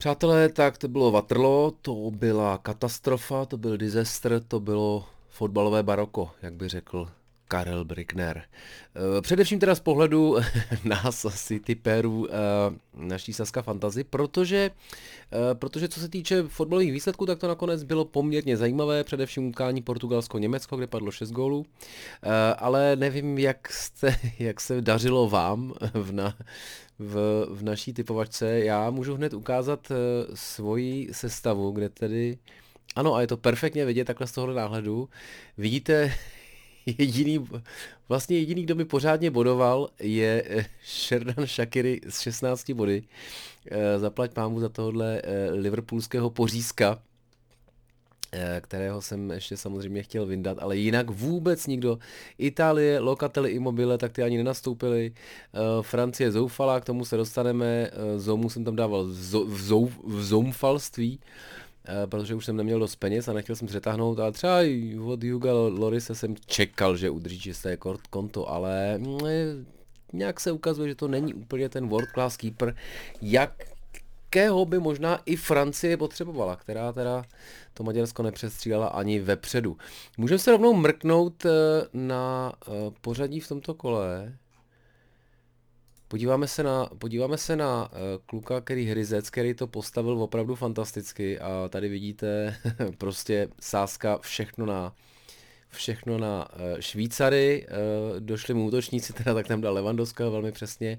Přátelé, tak to bylo Waterloo, to byla katastrofa, to byl disaster, to bylo fotbalové baroko, jak by řekl Karel Brickner. Eh, především teda z pohledu nás, asi typerů eh, naší Saska Fantazy, protože, eh, protože co se týče fotbalových výsledků, tak to nakonec bylo poměrně zajímavé, především utkání Portugalsko-Německo, kde padlo 6 gólů, ale nevím, jak, jste, jak se dařilo vám v, na, v, v naší typovačce. Já můžu hned ukázat svoji sestavu, kde tedy ano, a je to perfektně vidět takhle z tohohle náhledu. Vidíte, jediný, vlastně jediný, kdo mi pořádně bodoval, je eh, Sherdan Shakiri z 16 body. Eh, zaplať mámu za tohohle eh, liverpoolského pořízka, kterého jsem ještě samozřejmě chtěl vyndat, ale jinak vůbec nikdo. Itálie, Locatelli, Immobile, tak ty ani nenastoupili. Francie zoufala, k tomu se dostaneme. Zomu jsem tam dával v, zou, v zoumfalství. Eh, protože už jsem neměl dost peněz a nechtěl jsem přetáhnout, ale třeba od Juga Lorise jsem čekal, že udrží čisté konto, ale mm, eh, nějak se ukazuje, že to není úplně ten world class keeper, jakého by možná i Francie potřebovala, která teda to Maďarsko nepřestřílela ani vepředu. Můžeme se rovnou mrknout eh, na pořadí v tomto kole. Podíváme se na, podíváme se na uh, kluka, který Hryzec, který to postavil opravdu fantasticky a tady vidíte prostě sázka všechno na všechno na Švýcary, došli mu útočníci, teda tak tam dal Levandovska velmi přesně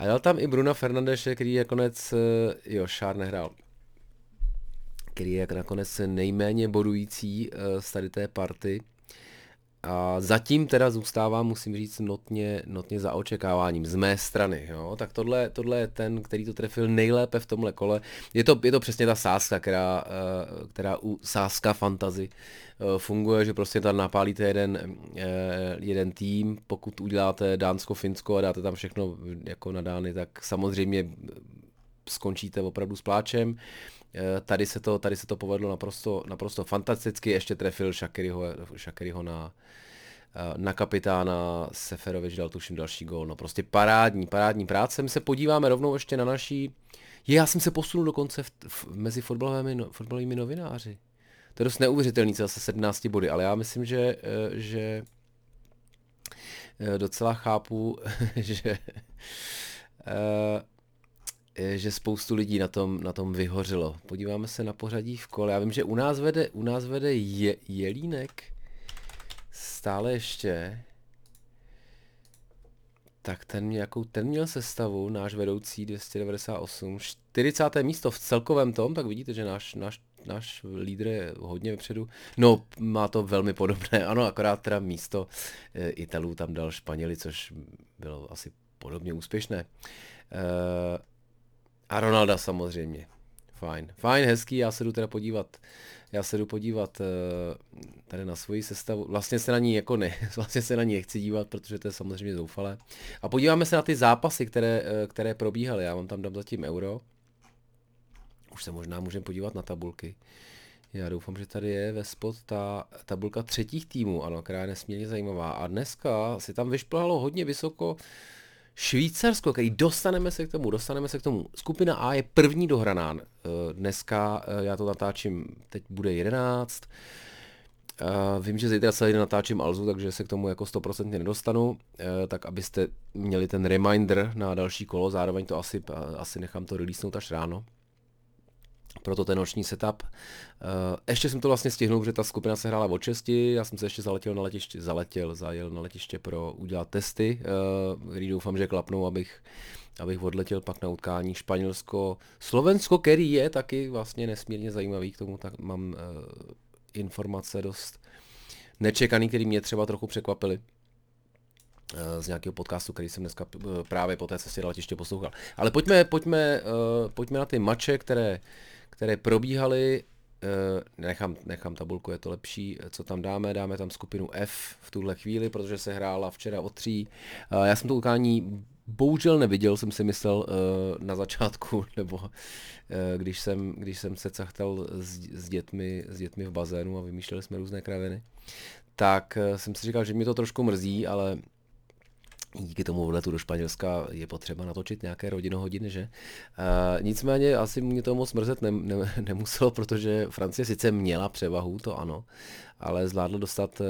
a dal tam i Bruna Fernandeše, který nakonec, uh, jo, Šár nehrál, který je nakonec nejméně bodující uh, z tady té party. A zatím teda zůstává, musím říct, notně, notně za očekáváním z mé strany. Jo? Tak tohle, tohle je ten, který to trefil nejlépe v tomhle kole. Je to, je to přesně ta sázka, která, eh, která u sázka fantazy eh, funguje, že prostě tam napálíte jeden, eh, jeden tým, pokud uděláte Dánsko, Finsko a dáte tam všechno jako nadány, tak samozřejmě skončíte opravdu s pláčem. Tady se to, tady se to povedlo naprosto, naprosto fantasticky, ještě trefil Shakiriho, Shakiriho na, na kapitána, Seferovič dal tuším další gól, no prostě parádní, parádní práce. My se podíváme rovnou ještě na naší, je, já jsem se posunul dokonce v, v, mezi fotbalovými, no, fotbalovými novináři. To je dost neuvěřitelný, zase 17 body, ale já myslím, že, eh, že eh, docela chápu, že eh, že spoustu lidí na tom, na tom vyhořilo. Podíváme se na pořadí v kole. Já vím, že u nás vede, u nás vede je, Jelínek stále ještě. Tak ten, mě, jakou ten měl sestavu, náš vedoucí 298, 40. místo v celkovém tom, tak vidíte, že náš, náš, náš lídr je hodně vepředu. No, má to velmi podobné, ano, akorát teda místo e, Italů tam dal Španěli, což bylo asi podobně úspěšné. E, a Ronalda samozřejmě. Fajn. Fajn, hezký, já se jdu teda podívat. Já se jdu podívat uh, tady na svoji sestavu. Vlastně se na ní jako ne, vlastně se na ní nechci dívat, protože to je samozřejmě zoufalé. A podíváme se na ty zápasy, které, uh, které probíhaly. Já vám tam dám zatím euro. Už se možná můžeme podívat na tabulky. Já doufám, že tady je ve spod ta tabulka třetích týmů, ano, která je nesmírně zajímavá. A dneska si tam vyšplhalo hodně vysoko Švýcarsko, který dostaneme se k tomu, dostaneme se k tomu. Skupina A je první dohraná. Eh, dneska, eh, já to natáčím, teď bude 11. Uh, vím, že zítra den natáčím Alzu, takže se k tomu jako 100% nedostanu, tak abyste měli ten reminder na další kolo, zároveň to asi, asi nechám to releasenout až ráno proto ten noční setup. Uh, ještě jsem to vlastně stihnul, protože ta skupina se hrála od 6, já jsem se ještě zaletěl na letiště, zaletěl, zajel na letiště pro udělat testy, který doufám, že klapnou, abych, abych odletěl pak na utkání Španělsko, Slovensko, který je taky vlastně nesmírně zajímavý, k tomu tak mám uh, informace dost nečekaný, který mě třeba trochu překvapily z nějakého podcastu, který jsem dneska právě po té cestě letiště poslouchal. Ale pojďme, pojďme, pojďme na ty mače, které které probíhaly, eh, nechám, nechám tabulku, je to lepší, co tam dáme, dáme tam skupinu F v tuhle chvíli, protože se hrála včera o tří. Já jsem to utkání bohužel neviděl, jsem si myslel eh, na začátku, nebo eh, když jsem, když jsem se cachtal s, s, dětmi, s dětmi v bazénu a vymýšleli jsme různé kraviny, tak jsem si říkal, že mi to trošku mrzí, ale díky tomu vletu do Španělska je potřeba natočit nějaké rodinohodiny, že? Uh, nicméně asi mě to moc mrzet ne, ne, nemuselo, protože Francie sice měla převahu, to ano, ale zvládla dostat uh,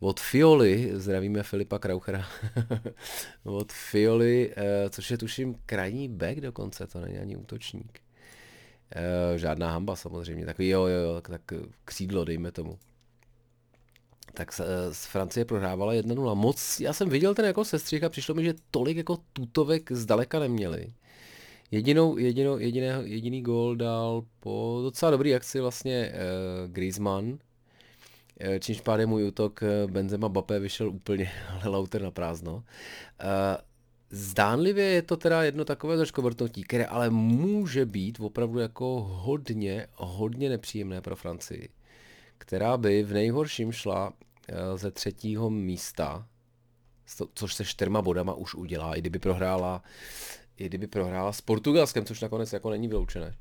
od Fioli, zdravíme Filipa Krauchera, od Fioli, uh, což je tuším krajní back dokonce, to není ani útočník. Uh, žádná hamba samozřejmě, takový jo, jo, jo, tak křídlo, dejme tomu tak eh, z Francie prohrávala 1-0. Moc, já jsem viděl ten jako sestřih a přišlo mi, že tolik jako tutovek zdaleka neměli. Jedinou, jedinou, jediný, jediný gól dal po docela dobrý akci vlastně uh, Griezmann, eh, čímž pádem můj útok Benzema Bappé vyšel úplně, Lauter na prázdno. Uh, zdánlivě je to teda jedno takové zaškovrtnutí, které ale může být opravdu jako hodně, hodně nepříjemné pro Francii která by v nejhorším šla eh, ze třetího místa, což se čtyřma bodama už udělá, i kdyby prohrála, i kdyby prohrála s Portugalskem, což nakonec jako není vyloučené.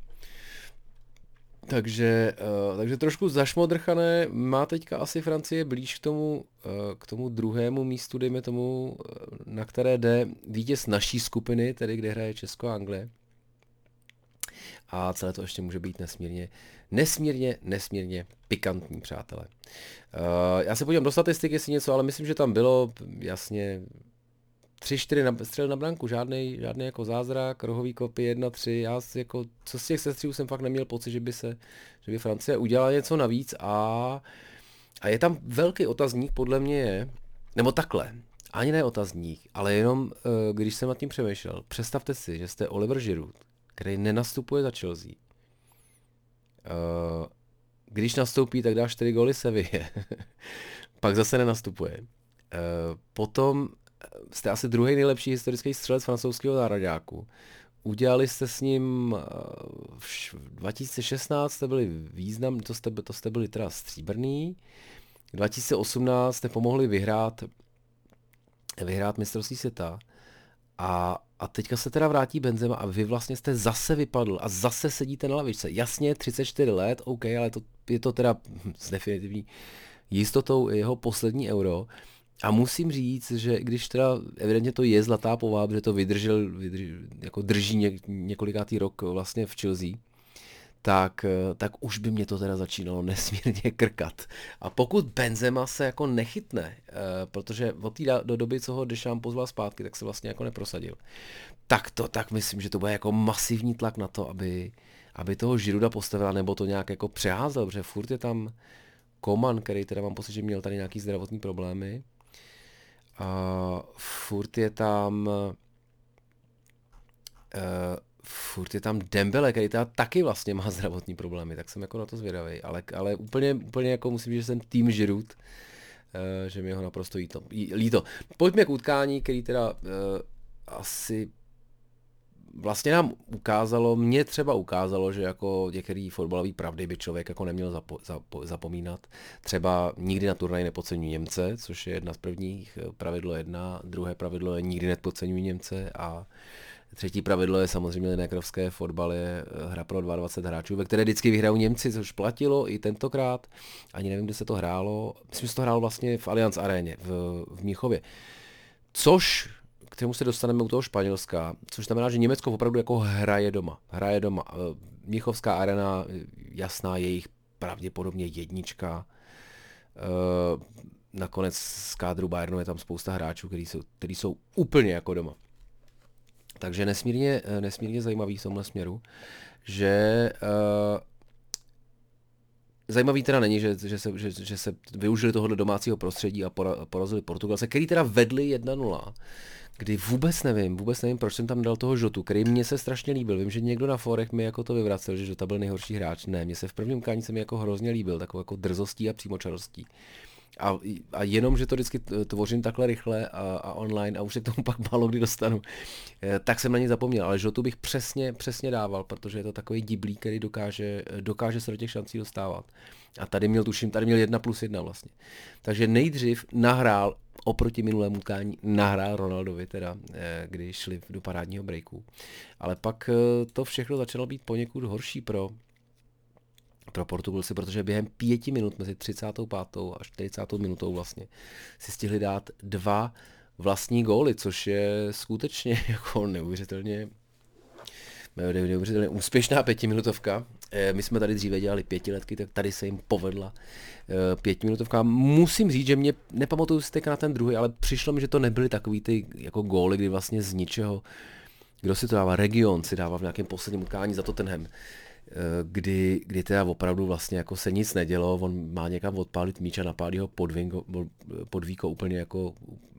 Takže, uh, takže trošku zašmodrchané, má teďka asi Francie blíž k tomu, uh, k tomu druhému místu, dejme tomu, na které jde vítěz naší skupiny, tedy kde hraje Česko a Anglie. A celé to ještě může být nesmírně nesmírně, nesmírně pikantní, přátelé. Uh, já se podívám do statistik, jestli něco, ale myslím, že tam bylo jasně 3-4 na, střel na branku, žádný, žádný jako zázrak, rohový kopy 1-3, já si jako, co z těch sestřů jsem fakt neměl pocit, že by se, že by Francie udělala něco navíc a, a je tam velký otazník, podle mě je, nebo takhle, ani ne otazník, ale jenom, eh, když jsem nad tím přemýšlel, představte si, že jste Oliver Giroud, který nenastupuje za Chelsea, Uh, když nastoupí, tak dá 4 góly Sevilla. Pak zase nenastupuje. Uh, potom jste asi druhý nejlepší historický střelec francouzského nároďáku. Udělali jste s ním v 2016 jste byli význam, to jste, to jste byli teda stříbrný. 2018 jste pomohli vyhrát vyhrát mistrovství světa. A, a teďka se teda vrátí Benzema a vy vlastně jste zase vypadl a zase sedíte na lavičce. Jasně, 34 let, OK, ale to, je to teda s definitivní jistotou jeho poslední euro. A musím říct, že když teda evidentně to je zlatá pováb, že to vydržel, vydržel jako drží ně, několikátý rok vlastně v Chelsea, tak, eh, tak už by mě to teda začínalo nesmírně krkat. A pokud Benzema se jako nechytne, eh, protože od té do doby, co ho Dešám pozval zpátky, tak se vlastně jako neprosadil, tak to, tak myslím, že to bude jako masivní tlak na to, aby, aby toho Žiruda postavila, nebo to nějak jako přeházel, protože furt je tam Koman, který teda mám pocit, že měl tady nějaký zdravotní problémy. A furt je tam uh, furt je tam Dembele, který teda taky vlastně má zdravotní problémy, tak jsem jako na to zvědavý, ale, ale úplně, úplně jako musím říct, že jsem tým Žirut, uh, že mi ho naprosto líto. líto. Pojďme k utkání, který teda uh, asi vlastně nám ukázalo, mě třeba ukázalo, že jako některý fotbalový pravdy by člověk jako neměl zapo, zapo, zapomínat. Třeba nikdy na turnaj nepodceňují Němce, což je jedna z prvních, eh, pravidlo jedna, druhé pravidlo je nikdy nepodceňují Němce a Třetí pravidlo je samozřejmě nekrovské fotbal je eh, hra pro 22 hráčů, ve které vždycky vyhrajou Němci, což platilo i tentokrát. Ani nevím, kde se to hrálo. Myslím, že se to hrálo vlastně v Allianz aréně v, v Míchově. Což k tomu se dostaneme u toho Španělska, což znamená, že Německo opravdu jako hraje doma. Hraje doma. Eh, Míchovská arena, jasná jejich pravděpodobně jednička. Eh, nakonec z kádru Bayernu je tam spousta hráčů, kteří jsou, který jsou úplně jako doma. Takže nesmírně, eh, nesmírně zajímavý v tomhle směru, že uh, Zajímavý teda není, že, že, se, že, že se využili tohohle domácího prostředí a porazili Portugalce, který teda vedli 1-0, kdy vůbec nevím, vůbec nevím, proč jsem tam dal toho Žotu, který mě se strašně líbil. Vím, že někdo na forech mi jako to vyvracel, že Žota byl nejhorší hráč. Ne, mně se v prvním kání se mi jako hrozně líbil, takovou jako drzostí a přímočarostí. A, a jenom, že to vždycky tvořím takhle rychle a, a online a už se k tomu pak málo kdy dostanu, eh, tak jsem na ně zapomněl. Ale žotu bych přesně, přesně dával, protože je to takový diblí, který dokáže, dokáže se do těch šancí dostávat. A tady měl, tuším, tady měl jedna plus jedna vlastně. Takže nejdřív nahrál oproti minulému utkání nahrál Ronaldovi, teda, eh, když šli do parádního breaku. Ale pak eh, to všechno začalo být poněkud horší pro pro Portugalci, protože během pěti minut mezi 35. a 40. minutou vlastně si stihli dát dva vlastní góly, což je skutečně jako neuvěřitelně neuvěřitelně úspěšná pětiminutovka. Eh, my jsme tady dříve dělali pětiletky, tak tady se jim povedla eh, pětiminutovka. Musím říct, že mě, nepamatuju si na ten druhý, ale přišlo mi, že to nebyly takový ty jako góly, kdy vlastně z ničeho, kdo si to dává, Region si dává v nějakém posledním utkání za Tottenham, kdy, kdy teda opravdu vlastně jako se nic nedělo, on má někam odpálit míč a napálí ho podvingo, podvíko úplně jako,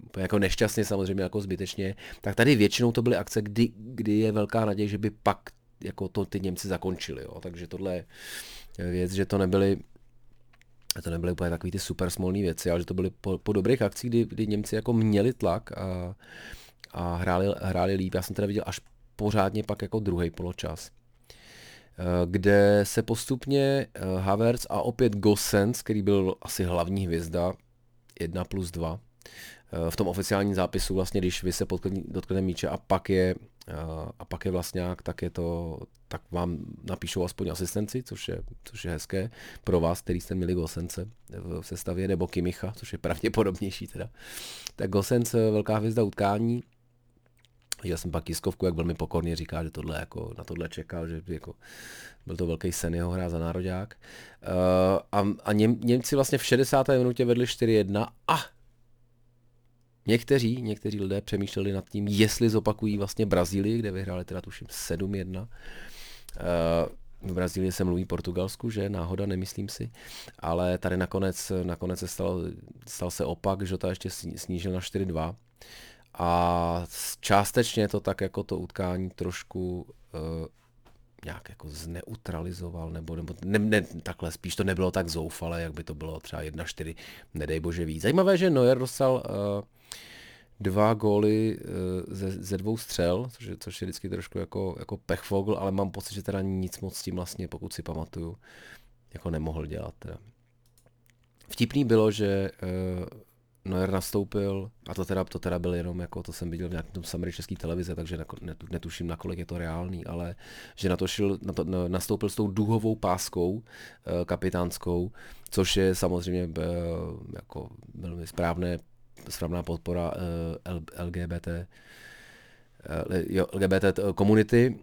úplně jako nešťastně samozřejmě jako zbytečně, tak tady většinou to byly akce, kdy, kdy je velká naděje, že by pak jako to ty Němci zakončili. Jo. Takže tohle je věc, že to nebyly to nebyly úplně takový ty super smolné věci, ale že to byly po, po dobrých akcích, kdy, kdy Němci jako měli tlak a, a hráli, hráli líp. Já jsem teda viděl až pořádně pak jako druhý poločas eh, kde se postupně eh, Havertz a opět Gossens, který byl asi hlavní hvězda, 1 plus 2, eh, v tom oficiálním zápisu vlastně, když vy se dotknete míče a pak je a pak je vlastňák, tak je to, tak vám napíšou aspoň asistenci, což je, což je hezké pro vás, který jste měli Gosence v sestavě, nebo Kimicha, což je pravděpodobnější teda. Tak Gosens, velká hvězda utkání, já jsem pak tiskovku, jak velmi pokorně říká, že tohle jako, na tohle čekal, že jako, byl to velký sen jeho hra za nároďák. Uh, a, a Něm, Němci vlastně v 60. minutě vedli 4-1 a Někteří, někteří lidé přemýšleli nad tím, jestli zopakují vlastně Brazílii, kde vyhráli teda tuším 7-1. Uh, v Brazílii se mluví portugalsku, že náhoda, nemyslím si, ale tady nakonec, nakonec se stal, stal se opak, že to ještě snížil na 4-2 a částečně to tak jako to utkání trošku uh, nějak jako zneutralizoval, nebo, nebo ne, ne, takhle, spíš to nebylo tak zoufalé, jak by to bylo třeba 1-4, nedej bože víc. Zajímavé, že Neuer dostal uh, dva góly uh, ze, ze dvou střel, což je, což je vždycky trošku jako, jako pechvogl, ale mám pocit, že teda nic moc s tím vlastně, pokud si pamatuju, jako nemohl dělat. Teda. Vtipný bylo, že uh, Neuer nastoupil, a to teda, to teda byl jenom, jako to jsem viděl v nějakém tom summary české televize, takže netuším, nakolik je to reálný, ale že na to šel, na to, nastoupil s tou duhovou páskou eh, kapitánskou, což je samozřejmě eh, jako velmi správné, správná podpora eh, LGBT, LGBT komunity,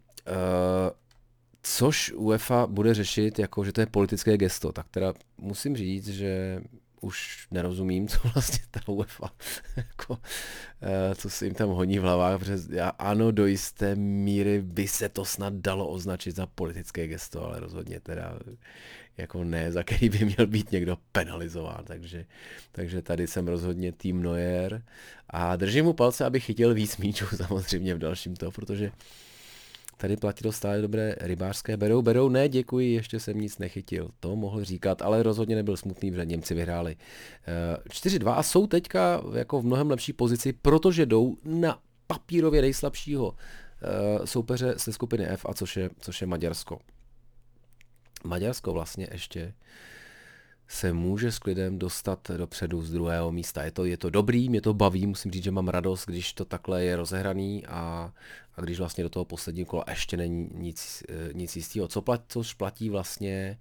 což UEFA bude řešit jako, že to je politické gesto, tak teda musím říct, že už nerozumím, co vlastně ta UEFA, jako, eh, co se jim tam honí v hlavách, protože já, ano, do jisté míry by se to snad dalo označit za politické gesto, ale rozhodně teda jako ne, za který by měl být někdo penalizován, takže, takže tady jsem rozhodně tým Neuer. A držím mu palce, aby chytil víc míčů samozřejmě v dalším to, protože Tady platilo stále dobré rybářské. Berou, berou, ne, děkuji, ještě jsem nic nechytil. To mohl říkat, ale rozhodně nebyl smutný, protože Němci vyhráli 4-2 eh, a jsou teďka jako v mnohem lepší pozici, protože jdou na papírově nejslabšího eh, soupeře ze skupiny F, a což je, což je Maďarsko. Maďarsko vlastně ještě se může s klidem dostat dopředu z druhého místa. Je to, je to dobrý, mě to baví, musím říct, že mám radost, když to takhle je rozehraný a, a když vlastně do toho posledního kola ještě není nic, eh, nic jistého. Co plat, což platí vlastně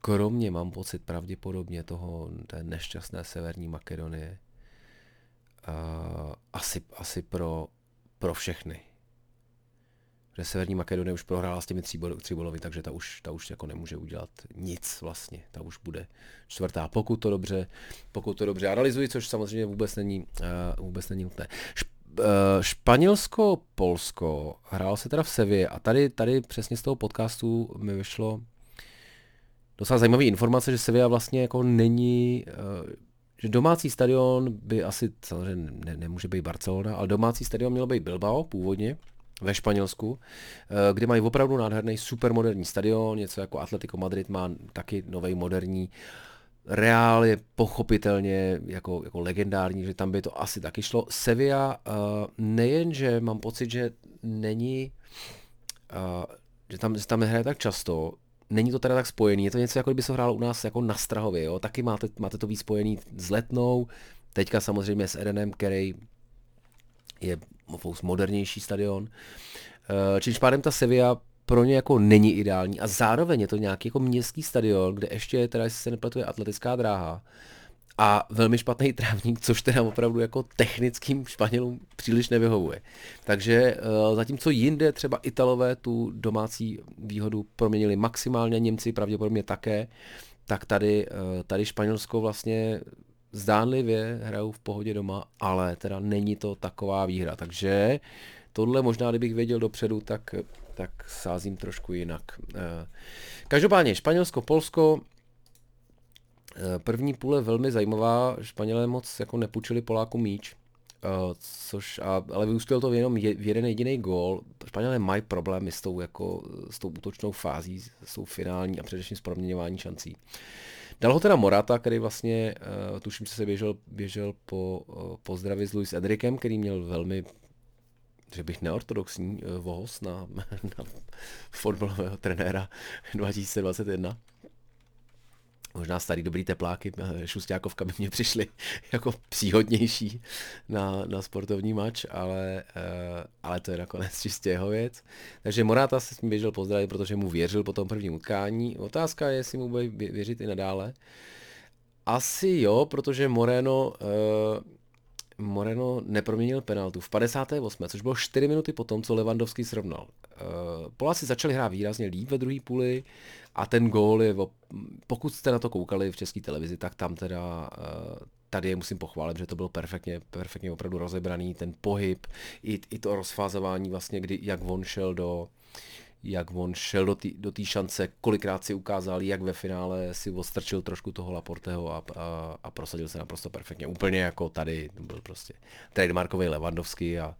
kromě, mám pocit, pravděpodobně toho té nešťastné Severní Makedonie. Uh, asi, asi pro, pro všechny že Severní Makedonie už prohrála s těmi Tribolovi, takže ta už, ta už jako nemůže udělat nic vlastně. Ta už bude čtvrtá, pokud to dobře, pokud to dobře analyzuji, což samozřejmě vůbec není, uh, vůbec není nutné. Šp, uh, Španělsko, Polsko, hrál se teda v Sevě a tady, tady přesně z toho podcastu mi vyšlo docela zajímavé informace, že Sevilla vlastně jako není, uh, že domácí stadion by asi, samozřejmě ne, nemůže být Barcelona, ale domácí stadion měl být Bilbao původně, ve Španělsku, eh, kde mají opravdu nádherný supermoderní stadion, něco jako Atletico Madrid má taky nový moderní. Reál je pochopitelně jako, jako legendární, že tam by to asi taky šlo. Sevilla uh, nejenže mám pocit, že není, uh, že tam, že tam nehraje tak často, není to teda tak spojený, je to něco jako kdyby se hrálo u nás jako na Strahově, jo? taky máte, máte to víc spojený s Letnou, teďka samozřejmě s Edenem, který je modernější stadion. Eh, čímž pádem ta Sevilla pro ně jako není ideální a zároveň je to nějaký jako městský stadion, kde ještě teda, se nepletuje atletická dráha a velmi špatný trávník, což teda opravdu jako technickým Španělům příliš nevyhovuje. Takže eh, zatímco jinde třeba Italové tu domácí výhodu proměnili maximálně, Němci pravděpodobně také, tak tady, eh, tady Španělsko vlastně zdánlivě hrajou v pohodě doma, ale teda není to taková výhra. Takže tohle možná, kdybych věděl dopředu, tak, tak sázím trošku jinak. Eh, každopádně Španělsko, Polsko, Eh, první půle velmi zajímavá, Španělé moc jako nepůjčili Poláku míč, eh, což, ale vyústil to jenom je, v jeden jediný gól. Španělé mají problémy s tou, jako, s tou útočnou fází, s tou finální a především s proměňováním šancí. Dal ho teda Morata, který vlastně, uh, tuším, se běžel, běžel po uh, pozdraví s Luis Edrikem, který měl velmi že bych neortodoxní uh, vohos na, na fotbalového trenéra 2021 možná starý dobrý tepláky, eh, šustákovka by mě přišly jako příhodnější na, na sportovní mač, ale, uh, ale to je nakonec čistě jeho věc. Takže Morata se s ním běžel pozdravit, protože mu věřil po tom prvním utkání. Otázka je, jestli mu bude věřit i nadále. Asi jo, protože Moreno, uh, Moreno neproměnil penaltu v 58., což bylo 4 minuty potom, co Levandovský srovnal. Uh, Poláci začali hrát výrazně líp ve druhé půli, a ten gól je, pokud jste na to koukali v české televizi, tak tam teda eh, tady je musím pochválit, že to bylo perfektně, perfektně opravdu rozebraný, ten pohyb, i, i to rozfázování vlastně, kdy, jak on šel do, jak on šel do té šance, kolikrát si ukázal, jak ve finále si odstrčil trošku toho Laporteho a, a, a prosadil se naprosto perfektně. Úplně jako tady, byl prostě trademarkový Levandovský a,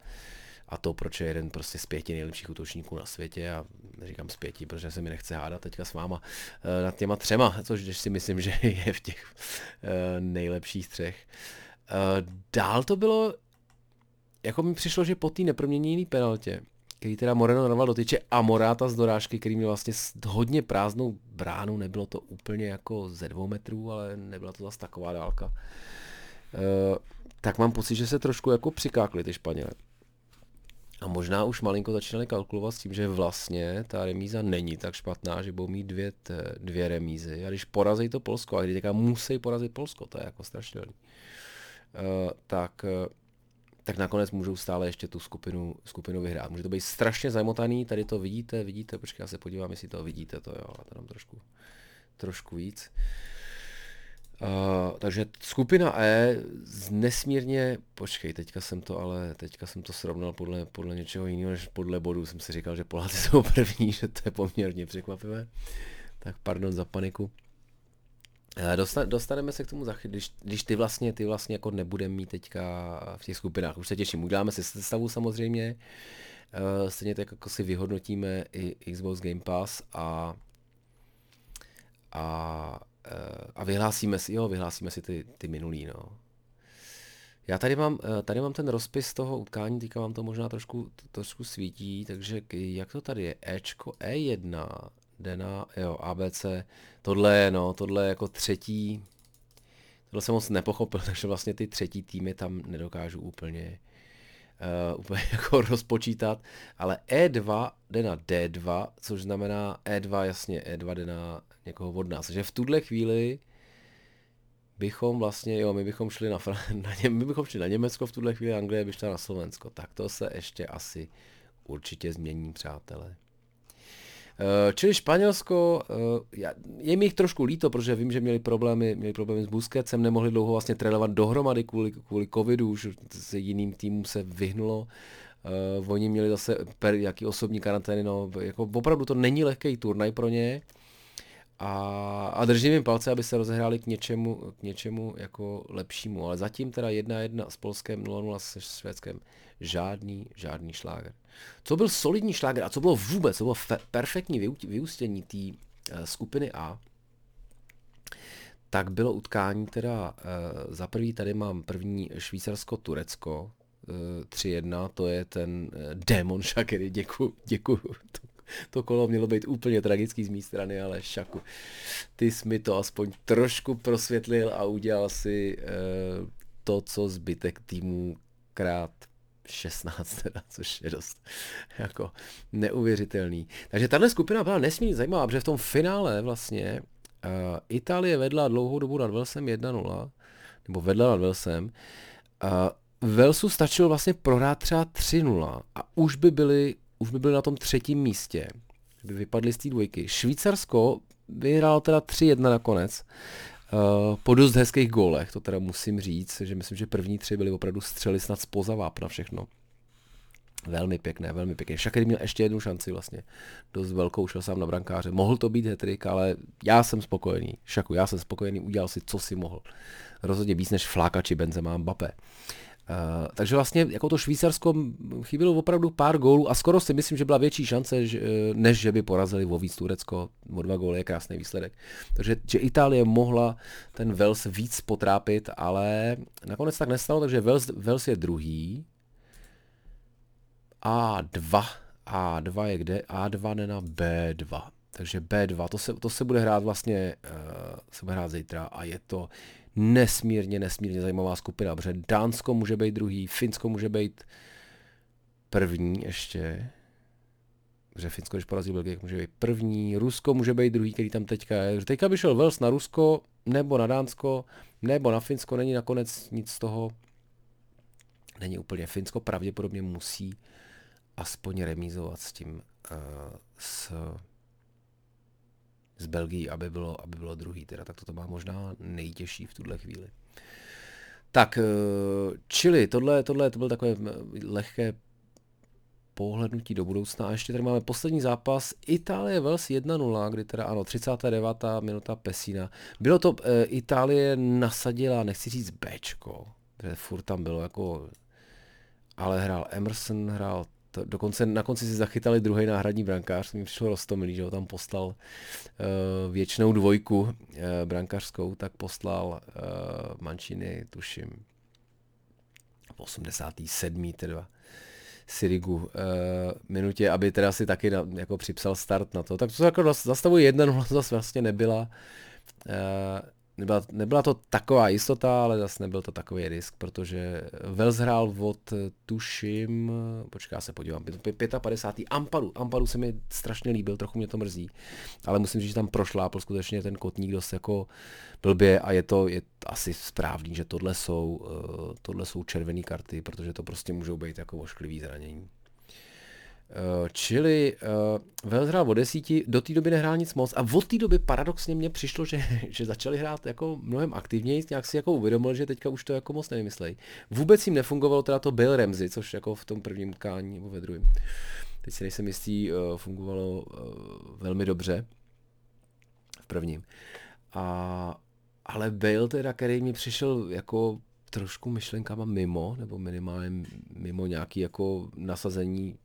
a to, proč je jeden prostě z pěti nejlepších útočníků na světě a neříkám z pěti, protože se mi nechce hádat teďka s váma eh, nad těma třema, což si myslím, že je v těch eh, nejlepších třech. Eh, dál to bylo, jako mi přišlo, že po té neproměněné penaltě, který teda Moreno narval do tyče a Moráta z dorážky, který měl vlastně hodně prázdnou bránu, nebylo to úplně jako ze dvou metrů, ale nebyla to zase taková dálka. tak mám pocit, že se trošku jako přikákli ty Španělé. A možná už malinko začínali kalkulovat s tím, že vlastně ta remíza není tak špatná, že budou mít dvě, dvě remízy. A když porazí to Polsko, a když teďka musí porazit Polsko, to je jako strašně uh, tak, uh, tak nakonec můžou stále ještě tu skupinu, skupinu vyhrát. Může to být strašně zamotaný, tady to vidíte, vidíte, počkej, já se podívám, jestli to vidíte, to jo, a tam trošku, trošku víc. Uh, Uh, takže skupina E z nesmírně, počkej, teďka jsem to ale, teďka jsem to srovnal podle, podle něčeho jiného než podle bodů, jsem si říkal, že Poláci jsou první, že to je poměrně překvapivé, tak pardon za paniku. Uh, dostaneme se k tomu když, když ty vlastně, ty vlastně jako nebudeme mít teďka v těch skupinách, už se těším, uděláme si sestavu samozřejmě, uh, stejně tak jako si vyhodnotíme i Xbox Game Pass a a a vyhlásíme si, jo, vyhlásíme si ty, ty minulý, no. Já tady mám, eh, tady mám ten rozpis toho utkání, teďka vám to možná trošku, trošku svítí, takže jak to tady je? Ečko, E1, Dena, jo, ABC, tohle je, no, tohle je jako třetí, tohle jsem moc nepochopil, takže vlastně ty třetí týmy tam nedokážu úplně, uh, úplně jako rozpočítat, ale E2 jde na D2, což znamená E2, jasně, E2 jde na někoho od nás. Takže v tuhle chvíli bychom vlastně, jo, my bychom šli na, na ně, my bychom šli na Německo, v tuhle chvíli Anglie by šla na Slovensko. Tak to se ještě asi určitě změní, přátelé. Eh, čili Španělsko, eh, je mi jich trošku líto, protože vím, že měli problémy, měli problémy s Busquetsem, nemohli dlouho vlastně trénovat dohromady kvůli, kvůli covidu, už se jiným týmům se vyhnulo. Uh, oni měli zase per, jaký osobní karantény, no, jako opravdu to není lehký turnaj pro ně. A, a držím jim palce, aby se rozehráli k něčemu, k něčemu jako lepšímu. Ale zatím teda jedna jedna s Polskem, 0-0 se Švédskem. Žádný, žádný šláger. Co byl solidní šláger a co bylo vůbec, co bylo fe, perfektní vyústění té uh, skupiny A, tak bylo utkání teda, uh, za prvý tady mám první Švýcarsko-Turecko, uh, eh, 3-1, to je ten Démon Šakery, děkuju, děkuju, to kolo mělo být úplně tragický z mé strany, ale šaku, ty jsi mi to aspoň trošku prosvětlil a udělal si uh, to, co zbytek týmu krát 16 teda, což je dost jako neuvěřitelný. Takže tahle skupina byla nesmírně zajímavá, protože v tom finále vlastně uh, Itálie vedla dlouhou dobu nad Velsem 1-0 nebo vedla nad Velsem. Velsu stačilo vlastně prohrát třeba 3-0 a už by byli, už by byli na tom třetím místě, by vypadli z té dvojky. Švýcarsko vyhrál teda 3-1 nakonec, uh, po dost hezkých gólech, to teda musím říct, že myslím, že první tři byly opravdu střely snad spoza vápna všechno. Velmi pěkné, velmi pěkné. Šakery měl ještě jednu šanci vlastně. Dost velkou, šel sám na brankáře. Mohl to být hetrik, ale já jsem spokojený. Šaku, já jsem spokojený, udělal si, co si mohl. Rozhodně víc než Fláka či Benzema Mbappé. Uh, takže vlastně jako to Švýcarsko chybělo opravdu pár gólů a skoro si myslím, že byla větší šance, že, eh, než že by porazili o víc Turecko. O dva góly je krásný výsledek. Takže že Itálie mohla ten Vels víc potrápit, ale nakonec tak nestalo, takže Vels, Vels je druhý, a2. A2 je kde? A2 ne na B2. Takže B2, to se, to se bude hrát vlastně, uh, se bude hrát zítra a je to nesmírně, nesmírně zajímavá skupina, protože Dánsko může být druhý, Finsko může být první ještě, protože Finsko, když porazí Belgii, může být první, Rusko může být druhý, který tam teďka je. Teďka by šel Wales na Rusko, nebo na Dánsko, nebo na Finsko, není nakonec nic z toho, není úplně. Finsko pravděpodobně musí aspoň remízovat s tím, uh, s, s Belgií, aby bylo, aby bylo druhý. Teda, tak to má možná nejtěžší v tuhle chvíli. Tak, uh, čili tohle, tohle to bylo takové lehké pohlednutí do budoucna. A ještě tady máme poslední zápas Itálie Wales 1-0, kdy teda ano, 39. minuta Pesina. Bylo to, uh, Itálie nasadila, nechci říct Bčko, protože furt tam bylo jako ale hrál Emerson, hrál to, dokonce na konci si zachytali druhý náhradní brankář, mi přišlo roztomilý, že ho tam poslal uh, věčnou dvojku uh, brankářskou, tak poslal uh, Mančiny, tuším, v 87. teda Sirigu uh, minutě, aby teda si taky na, jako připsal start na to. Tak to se jako zastavuje jedna, to zase vlastně nebyla. Uh, nebyla, nebyla to taková jistota, ale zase nebyl to takový risk, protože Vels hrál od, tuším, počká se podívám, 55. Ampadu. Ampadu se mi strašně líbil, trochu mě to mrzí, ale musím říct, že tam prošlápl skutečně ten kotník dost jako blbě a je to je asi správný, že tohle jsou, uh, tohle jsou červené karty, protože to prostě můžou být jako ošklivý zranění. Uh, čili uh, Wales hrál o desíti, do té doby nehrál nic moc a od té doby paradoxně mně přišlo, že, že začali hrát jako mnohem aktivněji, nějak si jako uvědomil, že teďka už to jako moc nevymyslej. Vůbec jim nefungovalo teda to Bill Ramsey, což jako v tom prvním utkání nebo ve druhém. Teď si nejsem jistý, uh, fungovalo uh, velmi dobře v prvním. A, ale Bale teda, který mi přišel jako trošku myšlenkama mimo, nebo minimálně mimo nějaký jako nasazení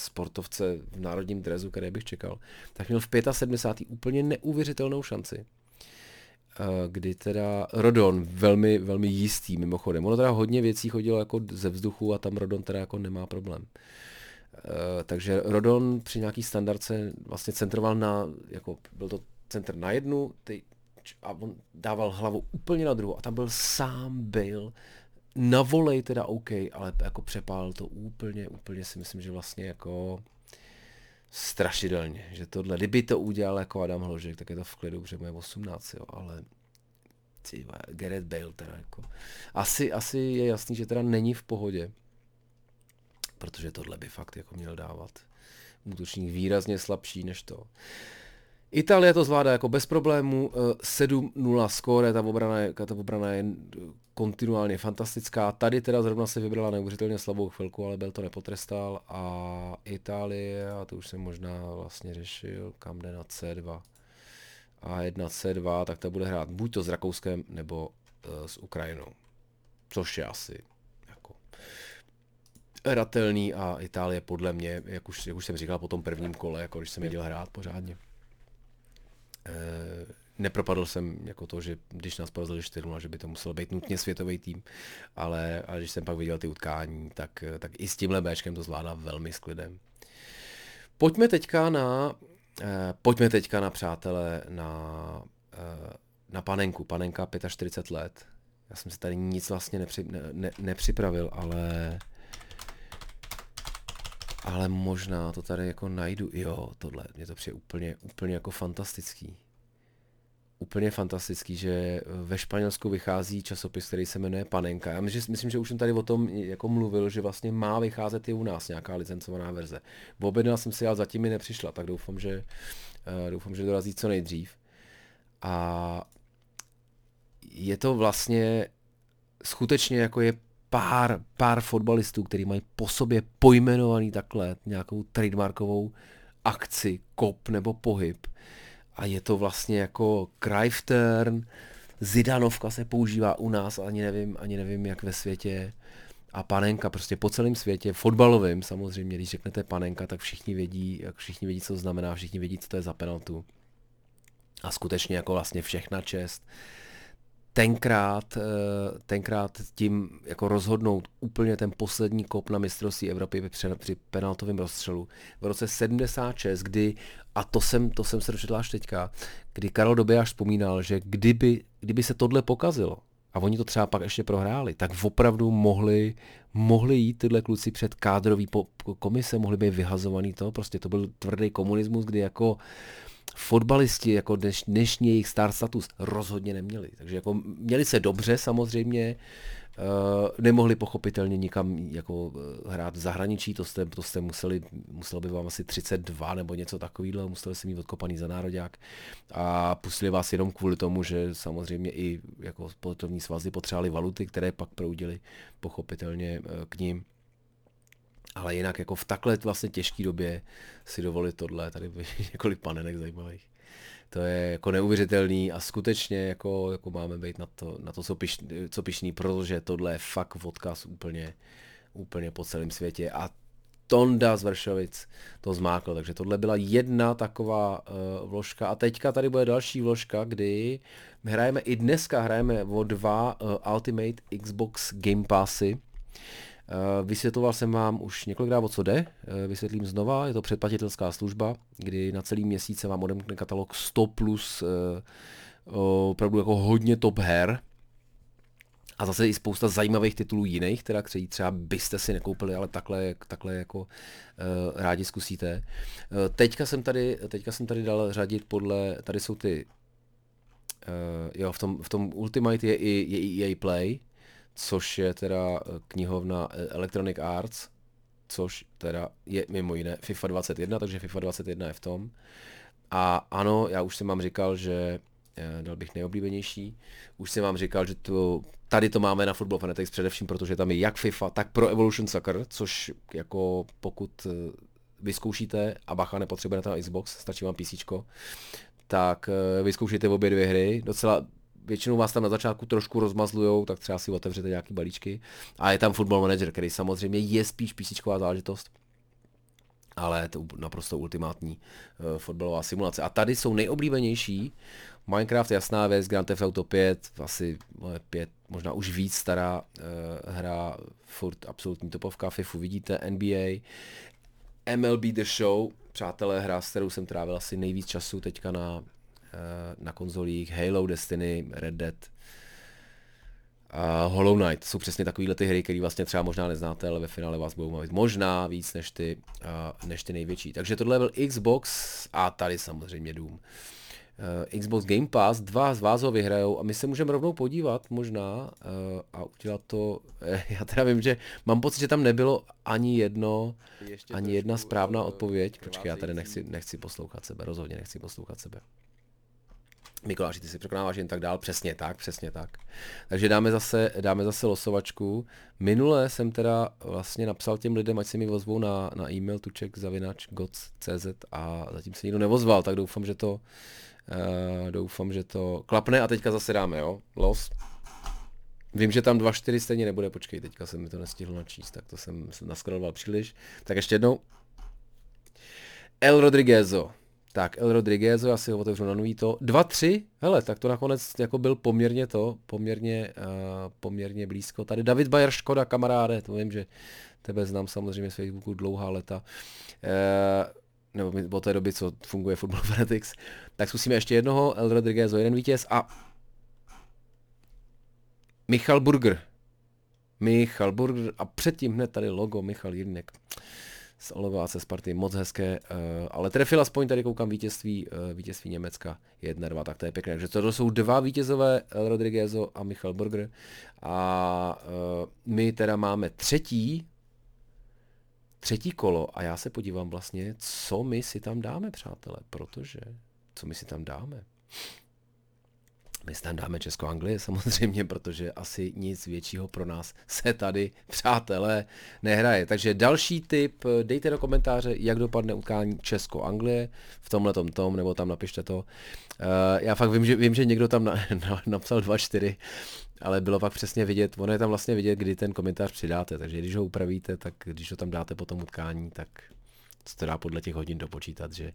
sportovce v národním drezu, který bych čekal, tak měl v 75. úplně neuvěřitelnou šanci eh, kdy teda Rodon, velmi, velmi jistý mimochodem. Ono teda hodně věcí chodilo jako ze vzduchu a tam Rodon teda jako nemá problém. Uh, takže Rodon při nějaký standardce vlastně centroval na, jako byl to centr na jednu ty, a on dával hlavu úplně na druhou a tam byl sám byl na volej teda OK, ale jako přepálil to úplně, úplně si myslím, že vlastně jako strašidelně, že tohle, kdyby to udělal jako Adam Hložek, tak je to v klidu, protože mu je 18, jo, ale ty, Gareth Bale teda jako, asi, asi je jasný, že teda není v pohodě, protože tohle by fakt jako měl dávat útočník výrazně slabší než to. Itálie to zvládá jako bez problémů, 7-0 skóre, ta obrana je, ta obrana je kontinuálně fantastická. Tady teda zrovna se vybrala neuvěřitelně slabou chvilku, ale byl to nepotrestal a Itálie, a to už jsem možná vlastně řešil, kam jde na C2. A jedna C2, tak ta bude hrát buď to s Rakouskem, nebo uh, s Ukrajinou. Což je asi jako ratelný a Itálie podle mě, jak už, jak už jsem říkal po tom prvním kole, jako když jsem jeděl hrát pořádně. Uh, nepropadl jsem jako to, že když nás porazili 4 že by to musel být nutně světový tým, ale, ale když jsem pak viděl ty utkání, tak, tak i s tímhle Bčkem to zvládá velmi s klidem. Pojďme teďka na, eh, pojďme teďka na přátelé, na, eh, na panenku. Panenka 45 let. Já jsem si tady nic vlastně nepři, ne, ne, nepřipravil, ale ale možná to tady jako najdu. Jo, tohle, mě to přijde úplně, úplně jako fantastický. úplně fantastický, že ve Španělsku vychází časopis, který se jmenuje Panenka. Já myslím, myslím, že už jsem tady o tom jako mluvil, že vlastně má vycházet i u nás nějaká licencovaná verze. Objednal jsem si, ale zatím mi nepřišla, tak doufám, že, uh, doufám, že dorazí co nejdřív. A je to vlastně skutečně jako je pár, pár fotbalistů, kteří mají po sobě pojmenovaný takhle nějakou trademarkovou akci, kop nebo pohyb. A je to vlastně jako Cruyff Zidanovka se používá u nás, ani nevím, ani nevím jak ve světě. A panenka prostě po celém světě, fotbalovým samozřejmě, když řeknete panenka, tak všichni vědí, jak všichni vědí, co to znamená, všichni vědí, co to je za penaltu. A skutečně jako vlastně všechna čest tenkrát, eh, tenkrát tím jako rozhodnout úplně ten poslední kop na mistrovství Evropy při, penaltovém rozstřelu v roce 76, kdy, a to jsem, to jsem se dočetl až teďka, kdy Karol Dobijáš vzpomínal, že kdyby, kdyby se tohle pokazilo, a oni to třeba pak ještě prohráli, tak opravdu mohli, mohli jít tyhle kluci před kádrový po, komise, mohli být vyhazovaný to, prostě to byl tvrdý komunismus, kdy jako uh, fotbalisti jako dneš, dnešní jejich star status rozhodně neměli. Takže jako měli se dobře samozřejmě, Uh, nemohli pochopitelně nikam jako eh, hrát v zahraničí, to jste, to jste museli, muselo by vám asi 32 nebo něco takového, museli se mít odkopaný za národák a pustili vás jenom kvůli tomu, že samozřejmě i jako sportovní svazy potřebovali valuty, které pak proudily pochopitelně eh, k ním. Ale jinak jako v takhle vlastně těžké době si dovolit tohle, tady několik panenek zajímavých. To je jako neuvěřitelný a skutečně jako, jako máme být na to, na to co, piš, co pišný, protože tohle je fakt odkaz úplně, úplně po celém světě. A Tonda z Vršovic to zmákl, takže tohle byla jedna taková uh, vložka. A teďka tady bude další vložka, kdy hrajeme i dneska hrajeme o dva uh, Ultimate Xbox Game Passy, vysvětloval jsem vám už několikrát, o co jde, eh, vysvětlím znova, je to předplatitelská služba, kdy na celý měsíc se vám odemkne katalog 100 plus eh, opravdu jako hodně top her, a zase i spousta zajímavých titulů jiných, teda, který třeba byste si nekoupili, ale takhle, takhle jako uh, rádi zkusíte. Uh, teďka, jsem tady, teďka jsem tady dal řadit podle, tady jsou ty, uh, jo, v tom, v tom Ultimate je i, je i EA Play, což je teda eh, knihovna eh, Electronic Arts, což teda je mimo jiné FIFA 21, takže FIFA 21 je v tom. A ano, já už jsem vám říkal, že eh, dal bych nejoblíbenější. Už jsem vám říkal, že to, tady to máme na Football Fanatics především, protože tam je jak FIFA, tak Pro Evolution Soccer, což jako pokud vyzkoušíte a bacha nepotřebujete na Xbox, stačí vám PC, tak vyzkoušejte obě dvě hry. Docela většinou vás tam na začátku trošku rozmazlujou, tak třeba si otevřete nějaký balíčky. A je tam Football Manager, který samozřejmě je spíš písíčková záležitost ale to naprosto ultimátní uh, fotbalová simulace. A tady jsou nejoblíbenější Minecraft, jasná věc, Grand Theft Auto 5, asi 5, možná už víc stará uh, hra, furt absolutní topovka, FIFU vidíte, NBA, MLB The Show, přátelé, hra, s kterou jsem trávil asi nejvíc času teďka na, Eh, na konzolích, Halo, Destiny, Red Dead, a Hollow Knight jsou přesně takovéhle ty hry, které vlastně třeba možná neznáte, ale ve finále vás budou bavit možná víc než ty, uh, než ty největší. Takže tohle byl Xbox a tady samozřejmě Doom. Uh, Xbox Game Pass, dva z vás ho vyhrajou a my se můžeme rovnou podívat možná a udělat to, já teda vím, že mám pocit, že tam nebylo ani jedno, Ještě ani jedna správná odpověď. Počkej, já tady nechci, nechci poslouchat sebe, rozhodně nechci poslouchat sebe. Mikuláši, ty si překonáváš jen tak dál, přesně tak, přesně tak. Takže dáme zase, dáme zase losovačku. Minule jsem teda vlastně napsal těm lidem, ať se mi vozvou na, na e-mail tuček zavinač goc.cz a zatím se nikdo nevozval, tak doufám, že to uh, doufám, že to klapne a teďka zase dáme, jo, los. Vím, že tam 2-4 stejně nebude, počkej, teďka jsem mi to nestihl načíst, tak to jsem, jsem naskroloval příliš. Tak ještě jednou. El Rodriguezo, tak, El Rodriguez, já si ho otevřu na nový to. 2-3, hele, tak to nakonec jako byl poměrně to, poměrně, uh, poměrně blízko. Tady David Bayer, Škoda, kamaráde, to vím, že tebe znám samozřejmě z Facebooku dlouhá leta. Uh, nebo od té doby, co funguje Football Fanatics. Tak zkusíme ještě jednoho, El Rodriguez, jeden vítěz a Michal Burger. Michal Burger a předtím hned tady logo Michal Jirnek. Z Olováce Sparty, moc hezké, uh, ale trefil aspoň tady koukám vítězství, uh, vítězství Německa 1-2, tak to je pěkné. Takže to jsou dva vítězové, El Rodriguezo a Michal Burger a my teda máme třetí, třetí kolo a já se podívám vlastně, co my si tam dáme, přátelé, protože, co my si tam dáme. My tam dáme Česko-Anglie samozřejmě, protože asi nic většího pro nás se tady, přátelé, nehraje. Takže další tip, dejte do komentáře, jak dopadne utkání Česko-Anglie v tomhle tom, nebo tam napište to. Uh, já fakt vím, že, vím, že někdo tam na, na, napsal 2-4, ale bylo pak přesně vidět, ono je tam vlastně vidět, kdy ten komentář přidáte, takže když ho upravíte, tak když ho tam dáte po tom utkání, tak se to dá podle těch hodin dopočítat, že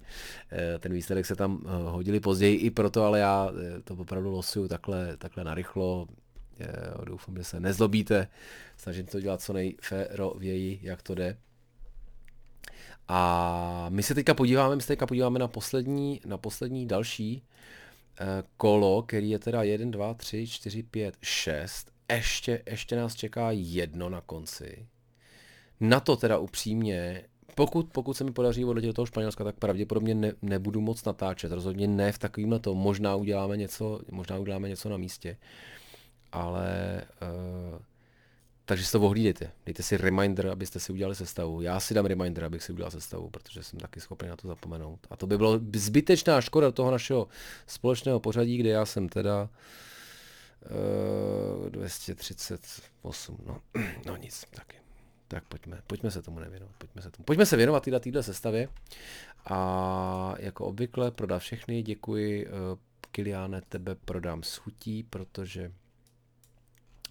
eh, ten výsledek se tam eh, hodili později i proto, ale já eh, to opravdu losuju takhle, takhle narychlo. Doufám, že se nezlobíte. Snažím to dělat co nejférověji, jak to jde. A my se teďka podíváme, my se teďka podíváme na poslední, na poslední další kolo, který je teda 1, 2, 3, 4, 5, 6. Ještě, ještě nás čeká jedno na konci. Na to teda upřímně pokud, pokud se mi podaří odletět do toho Španělska, tak pravděpodobně ne, nebudu moc natáčet. Rozhodně ne v takovýmhle to. Možná uděláme něco, možná uděláme něco na místě. Ale uh, takže si to ohlídejte. Dejte si reminder, abyste si udělali sestavu. Já si dám reminder, abych si udělal sestavu, protože jsem taky schopný na to zapomenout. A to by bylo zbytečná škoda toho našeho společného pořadí, kde já jsem teda uh, 238, no, no nic, taky tak pojďme, pojďme se tomu nevěnovat. Pojďme se, tomu. Pojďme se věnovat této, této sestavě. A jako obvykle prodá všechny. Děkuji, uh, Kiliáne, tebe prodám s chutí, protože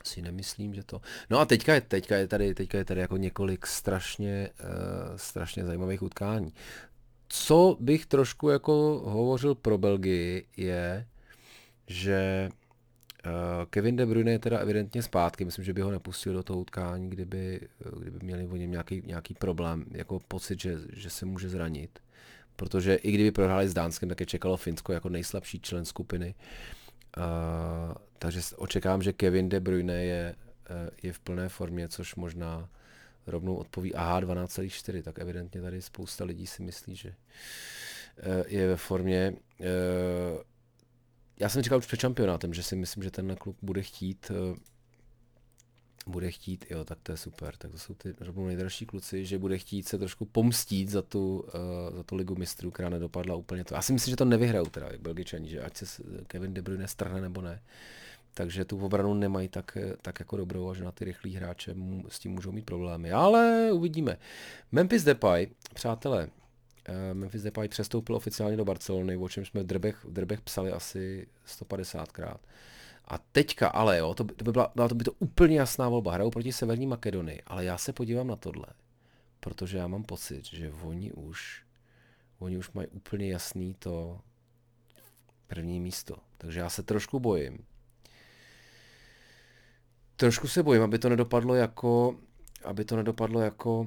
si nemyslím, že to... No a teďka je, teďka je tady, teďka je tady jako několik strašně, uh, strašně zajímavých utkání. Co bych trošku jako hovořil pro Belgii je, že Eh, Kevin De Bruyne je teda evidentně zpátky, myslím, že by ho nepustil do toho utkání, kdyby, eh, kdyby měli o něm nějaký, nějaký problém, jako pocit, že, že se může zranit. Protože i kdyby prohráli s Dánskem, tak je čekalo Finsko jako nejslabší člen skupiny. Uh, takže očekávám, že Kevin De Bruyne je, je v plné formě, což možná rovnou odpoví AH 12,4, tak evidentně tady spousta lidí si myslí, že je ve formě. Uh, já jsem říkal už před šampionátem, že si myslím, že ten klub bude chtít eh, bude chtít, jo, tak to je super, tak to jsou ty rovnou nejdražší kluci, že bude chtít se trošku pomstít za tu, uh, za tu ligu mistrů, která nedopadla úplně to. Já si myslím, že to nevyhrajou teda, Belgičani, že ať se Kevin De Bruyne strhne nebo ne. Takže tu obranu nemají tak, tak jako dobrou a že na ty rychlí hráče s tím můžou mít problémy. Ale uvidíme. Memphis Depay, přátelé, Memphis Depay přestoupil oficiálně do Barcelony, o čem jsme v drbech, v drbech psali asi 150krát. A teďka ale jo, to by, to by byla, byla to by to úplně jasná volba. Hrajou proti Severní Makedonii, ale já se podívám na tohle, protože já mám pocit, že oni už, oni už mají úplně jasný to první místo. Takže já se trošku bojím. Trošku se bojím, aby to nedopadlo jako, aby to nedopadlo jako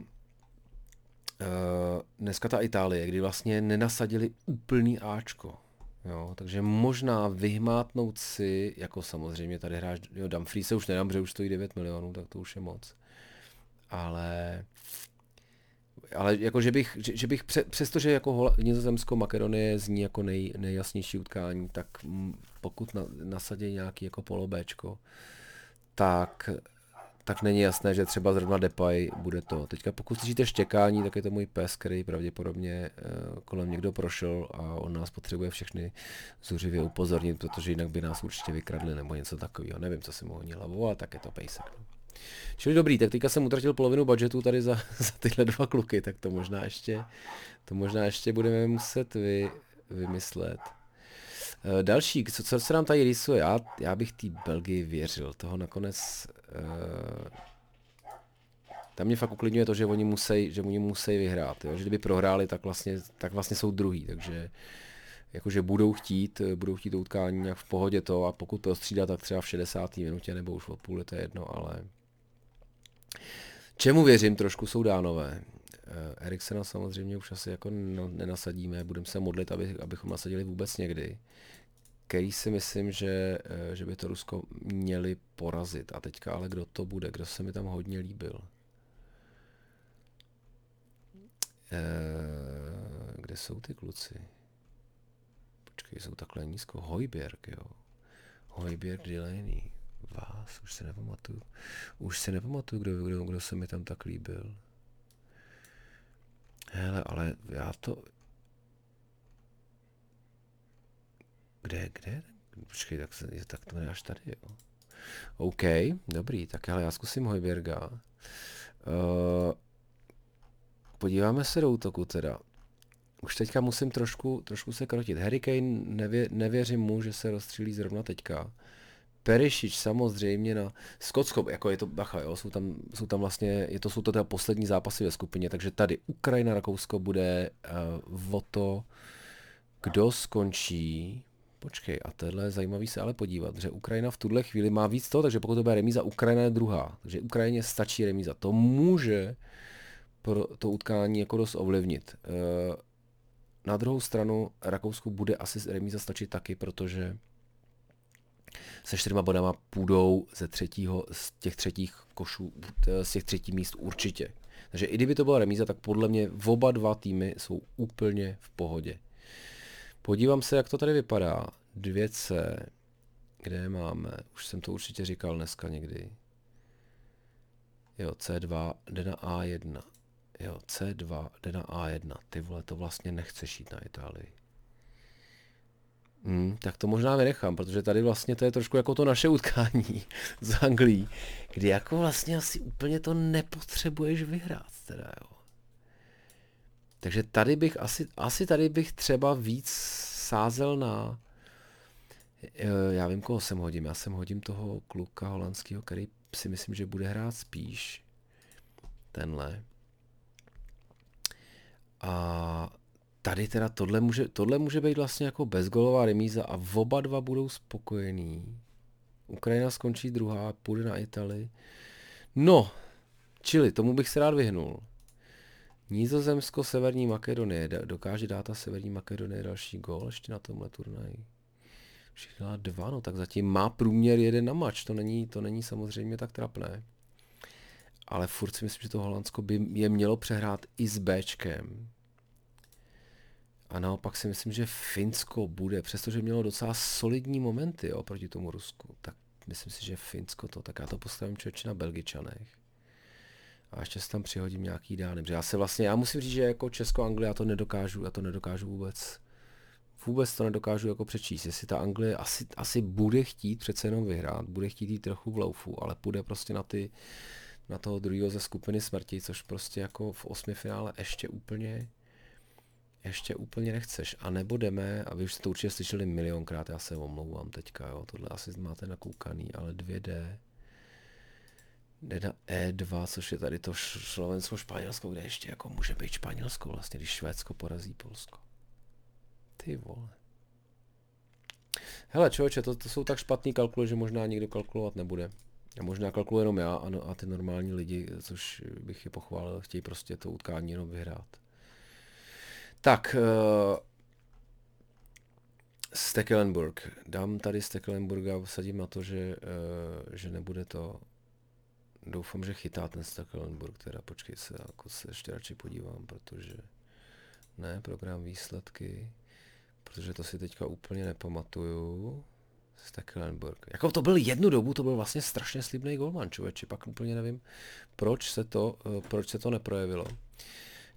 dneska ta Itálie, kdy vlastně nenasadili úplný Ačko. Jo, takže možná vyhmátnout si, jako samozřejmě tady hráš, jo, Dumfries se už nedám, že už stojí 9 milionů, tak to už je moc. Ale ale jako, že bych, že, že bych pře, přestože jako Nizozemsko, Makedonie zní jako nej, nejjasnější utkání, tak pokud na, nasadí nějaký jako polobéčko, tak tak není jasné, že třeba zrovna Depay bude to. Teďka pokud slyšíte štěkání, tak je to můj pes, který pravděpodobně uh, kolem někdo prošel a on nás potřebuje všechny zuřivě upozornit, protože jinak by nás určitě vykradli nebo něco takového. Nevím, co si mu honí hlavou, ale tak je to pejsek. Čili dobrý, tak teďka jsem utratil polovinu budgetu tady za, za tyhle dva kluky, tak to možná ještě, to možná ještě budeme muset vy, vymyslet. Eh, další, co, co se nám tady rýsuje, já, já bych té Belgii věřil, toho nakonec uh, tam mě fakt uklidňuje to, že oni musí, že oni musí vyhrát, jo? že kdyby prohráli, tak vlastně, tak vlastně jsou druhý, takže jakože budou chtít, budou chtít to utkání nějak v pohodě to a pokud to střídá, tak třeba v 60. minutě nebo už od půl, to je jedno, ale čemu věřím trošku jsou dánové. Eh, Eriksena samozřejmě už asi jako nenasadíme, budeme se modlit, aby, abychom nasadili vůbec někdy. Který si myslím, že, eh, že by to Rusko měli porazit. A teďka ale kdo to bude, kdo se mi tam hodně líbil. Uh, kde jsou ty kluci? Počkej, jsou takhle nízko. Hojberg, jo. Hojberg Delaney. Vás, už se nepamatuju. Už se nepamatuju, kdo, kdo, kdo se mi tam tak líbil. Hele, ale já to... Kde, kde? Počkej, tak, se, tak to až tady, jo. OK, dobrý, tak ale já zkusím Hojberga. Uh, podíváme se do útoku teda. Už teďka musím trošku, trošku se krotit. Harry Kane nevě, nevěřím mu, že se rozstřílí zrovna teďka. Perišič samozřejmě na Skotsko, jako je to, bacha, jo, jsou tam, jsou tam vlastně, je to, jsou to teda poslední zápasy ve skupině, takže tady Ukrajina, Rakousko bude uh, o to, kdo skončí, počkej, a tohle je zajímavý se ale podívat, že Ukrajina v tuhle chvíli má víc toho, takže pokud to bude remíza, Ukrajina je druhá, takže Ukrajině stačí remíza, to může pro to utkání jako dost ovlivnit. Uh, na druhou stranu Rakousku bude asi remíza stačit taky, protože se čtyřma bodama půjdou ze třetího, z těch třetích košů, z těch třetích míst určitě. Takže i kdyby to byla remíza, tak podle mě oba dva týmy jsou úplně v pohodě. Podívám se, jak to tady vypadá. 2C, kde máme, už jsem to určitě říkal dneska někdy. Jo, C2 jde na A1. Jo, C2 jde na A1. Ty vole, to vlastně nechceš jít na Itálii. Hmm, tak to možná vynechám, protože tady vlastně to je trošku jako to naše utkání z Anglii, kdy jako vlastně asi úplně to nepotřebuješ vyhrát teda, jo. Takže tady bych asi, asi tady bych třeba víc sázel na, eh, já vím, koho sem hodím, já sem hodím toho kluka holandského, který si myslím, že bude hrát spíš tenhle. A tady teda tohle může, tohle může být vlastně jako bezgolová remíza a oba dva budou spokojení. Ukrajina skončí druhá, půjde na Itálii. No, čili tomu bych se rád vyhnul. Nízozemsko, Severní Makedonie. Dokáže dát ta Severní Makedonie další gól ještě na tomhle turnaji. Všechno dva, no tak zatím má průměr jeden na mač. To není, to není samozřejmě tak trapné. Ale furt si myslím, že to Holandsko by je mělo přehrát i s Bčkem. A naopak si myslím, že Finsko bude, přestože mělo docela solidní momenty jo, proti tomu Rusku, tak myslím si, že Finsko to, tak já to postavím člověče na Belgičanech. A ještě se tam přihodím nějaký. Protože já se vlastně, já musím říct, že jako Česko-Anglie já to nedokážu, já to nedokážu vůbec, vůbec to nedokážu jako přečíst. Jestli ta Anglie asi, asi bude chtít přece jenom vyhrát, bude chtít jít trochu v loufu, ale půjde prostě na ty, na toho druhého ze skupiny smrti, což prostě jako v osmi finále ještě úplně ještě úplně nechceš. A nebo jdeme, a vy už jste to určitě slyšeli milionkrát, já se omlouvám teďka, jo, tohle asi máte nakoukaný, ale 2D, jde na E2, což je tady to Slovensko, Španělsko, kde ještě jako může být Španělsko vlastně, když Švédsko porazí Polsko. Ty vole. Hele člověče, to, to jsou tak špatný kalkuly, že možná nikdo kalkulovat nebude. A možná kalkuluje jenom já a, no, a ty normální lidi, což bych je pochválil, chtějí prostě to utkání jenom vyhrát. Tak, uh, Stekelenburg. Dám tady Stekelenburga, sadím na to, že, uh, že nebude to... Doufám, že chytá ten Stekelenburg, teda počkej se, jako se ještě radši podívám, protože... Ne, program výsledky, protože to si teďka úplně nepamatuju. Stekelenburg. Jako to byl jednu dobu, to byl vlastně strašně slibný golman, člověče, pak úplně nevím, proč se to, uh, proč se to neprojevilo.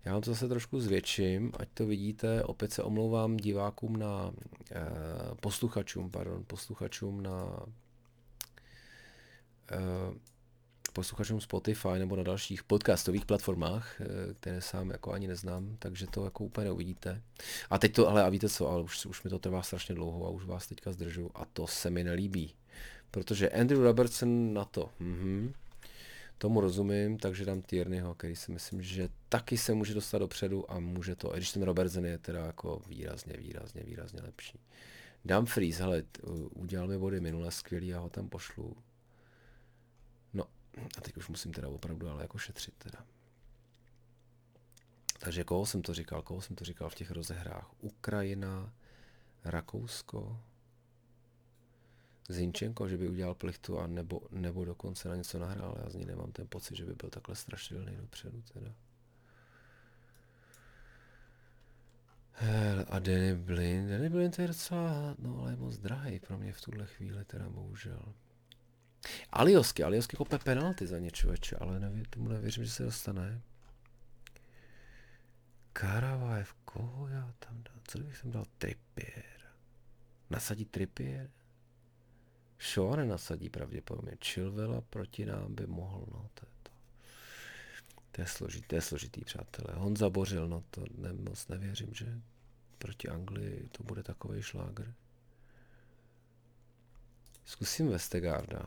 Já vám to zase trošku zvětším, ať to vidíte. Opět se omlouvám divákům na, eh, posluchačům, pardon, posluchačům na eh, posluchačům Spotify nebo na dalších podcastových platformách, eh, které sám jako ani neznám, takže to jako úplně neuvidíte. A teď to, ale a víte co, ale už, už mi to trvá strašně dlouho a už vás teďka zdržu a to se mi nelíbí. Protože Andrew Robertson na to, mhm, Tomu rozumím, takže dám Tierneyho, který si myslím, že taky se může dostat dopředu a může to, i když ten Robertson je teda jako výrazně, výrazně, výrazně lepší. Dám Freeze, hele, udělal mi body minule skvělý, já ho tam pošlu. No, a teď už musím teda opravdu ale jako šetřit teda. Takže koho jsem to říkal, koho jsem to říkal v těch rozehrách? Ukrajina, Rakousko, Zinčenko, že by udělal plichtu a nebo, nebo dokonce na něco nahrál. Já z ní nemám ten pocit, že by byl takhle strašidelný dopředu. Teda. A Danny Blin, Danny Blin to je docela, no ale je moc drahý pro mě v tuhle chvíli, teda bohužel. Aliosky, Aliosky kope penalty za ně člověče, ale nevím, tomu nevěřím, že se dostane. Karavajev, koho já tam dal? Co bych tam dal? Trippier. Nasadí Trippier? Shaw nenasadí pravděpodobně. Chilvela proti nám by mohl, no to je to. To je složitý, to je složitý, přátelé. Honza Bořil, no to ne, moc nevěřím, že proti Anglii to bude takový šlágr. Zkusím Vestegarda,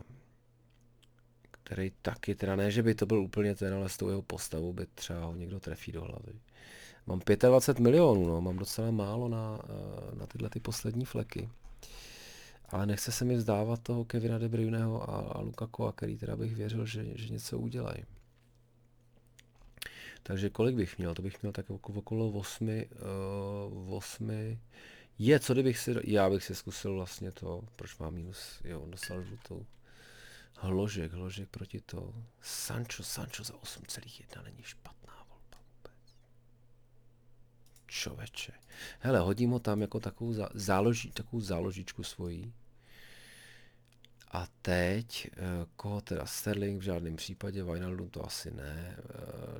který taky, teda ne, že by to byl úplně ten, ale s tou jeho postavou by třeba ho někdo trefí do hlavy. Mám 25 milionů, no, mám docela málo na, eh, na tyhle ty poslední fleky. Ale nechce se mi vzdávat toho Kevina De Bruyneho a, a Lukaku, a který teda bych věřil, že, že něco udělají. Takže kolik bych měl? To bych měl tak okolo 8, uh, 8. Je, co kdybych si, já bych si zkusil vlastně to, proč mám minus, jo, on dostal žlutou. Hložek, hložek proti to. Sancho, Sancho za 8,1 není špatná volba vůbec. Čoveče. Hele, hodím ho tam jako takovou, záloží, takovou záložičku svojí. A teď, eh, koho teda Sterling v žádném případě, Wijnaldum to asi ne. Eh,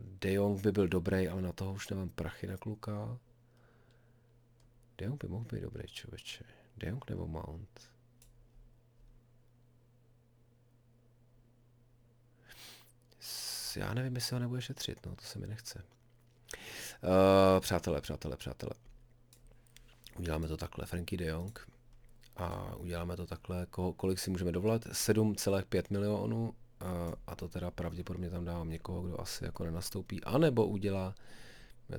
De Jong by byl dobrý, ale na toho už nemám prachy na kluka. De Jong by mohl být dobrý člověče. De Jong nebo Mount? Já nevím, jestli ho nebude šetřit, no to se mi nechce. Uh, přátelé, přátelé, přátelé. Uděláme to takhle. Frankie de Jong a uděláme to takhle, kolik si můžeme dovolat, 7,5 milionů a to teda pravděpodobně tam dávám někoho, kdo asi jako nenastoupí, anebo udělá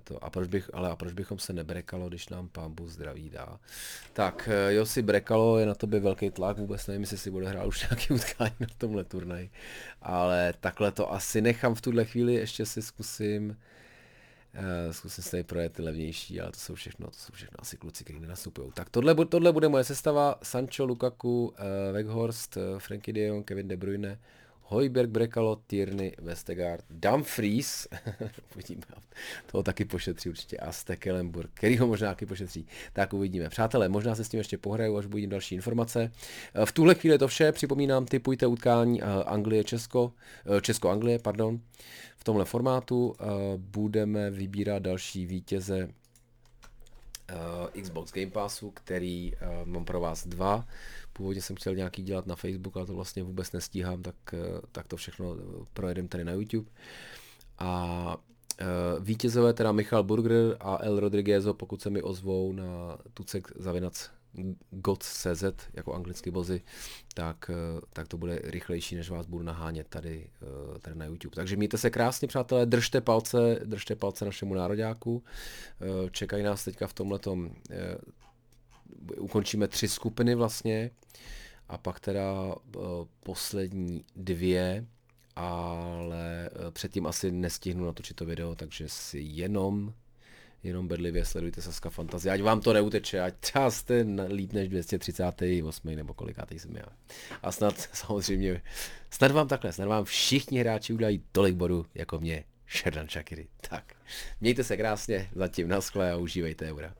to. A proč bych, ale a proč bychom se nebrekalo, když nám Bůh zdraví dá. Tak, eh, jo si brekalo, je na tobě velký tlak, vůbec nevím, jestli si bude hrát už nějaký utkání na tomhle turnaji. Ale takhle to asi nechám v tuhle chvíli, ještě si zkusím zkusím se tady projet ty levnější, ale to jsou všechno, to jsou všechno asi kluci, kteří nenastupují. Tak tohle, tohle bude moje sestava. Sancho, Lukaku, uh, Weghorst, uh, Frankie de Jong, Kevin De Bruyne, Hojberg, Brekalo, Tierney, Vestergaard, Dumfries, uvidíme, toho taky pošetří určitě, a Stekelenburg, který ho možná taky pošetří, tak uvidíme. Přátelé, možná se s tím ještě pohraju, až budím další informace. V tuhle chvíli je to vše, připomínám, typujte utkání Anglie-Česko, Česko-Anglie, pardon, v tomhle formátu. Budeme vybírat další vítěze Xbox Game Passu, který mám pro vás dva. Původně jsem chtěl nějaký dělat na Facebook, ale to vlastně vůbec nestíhám, tak, eh, tak to všechno projedem tady na YouTube. A Uh, vítězové teda Michal Burger a El Rodriguezo, pokud se mi ozvou na tucek zavinac god.cz jako anglicky bozy, tak, tak to bude rychlejší, než vás budu nahánět tady, tady na YouTube. Takže mějte se krásně, přátelé, držte palce, držte palce našemu nároďáku. Čekají nás teďka v tomhletom ukončíme tři skupiny vlastně a pak teda uh, poslední dvě, ale uh, předtím asi nestihnu natočit to video, takže si jenom jenom bedlivě sledujte Saska Fantazie, ať vám to neuteče, ať jste líp než 238 nebo kolikátý jsem já. A snad samozřejmě, snad vám takhle, snad vám všichni hráči udělají tolik bodů jako mě, Sherdan Shakiri. Tak, mějte se krásně, zatím naschle a užívejte eura.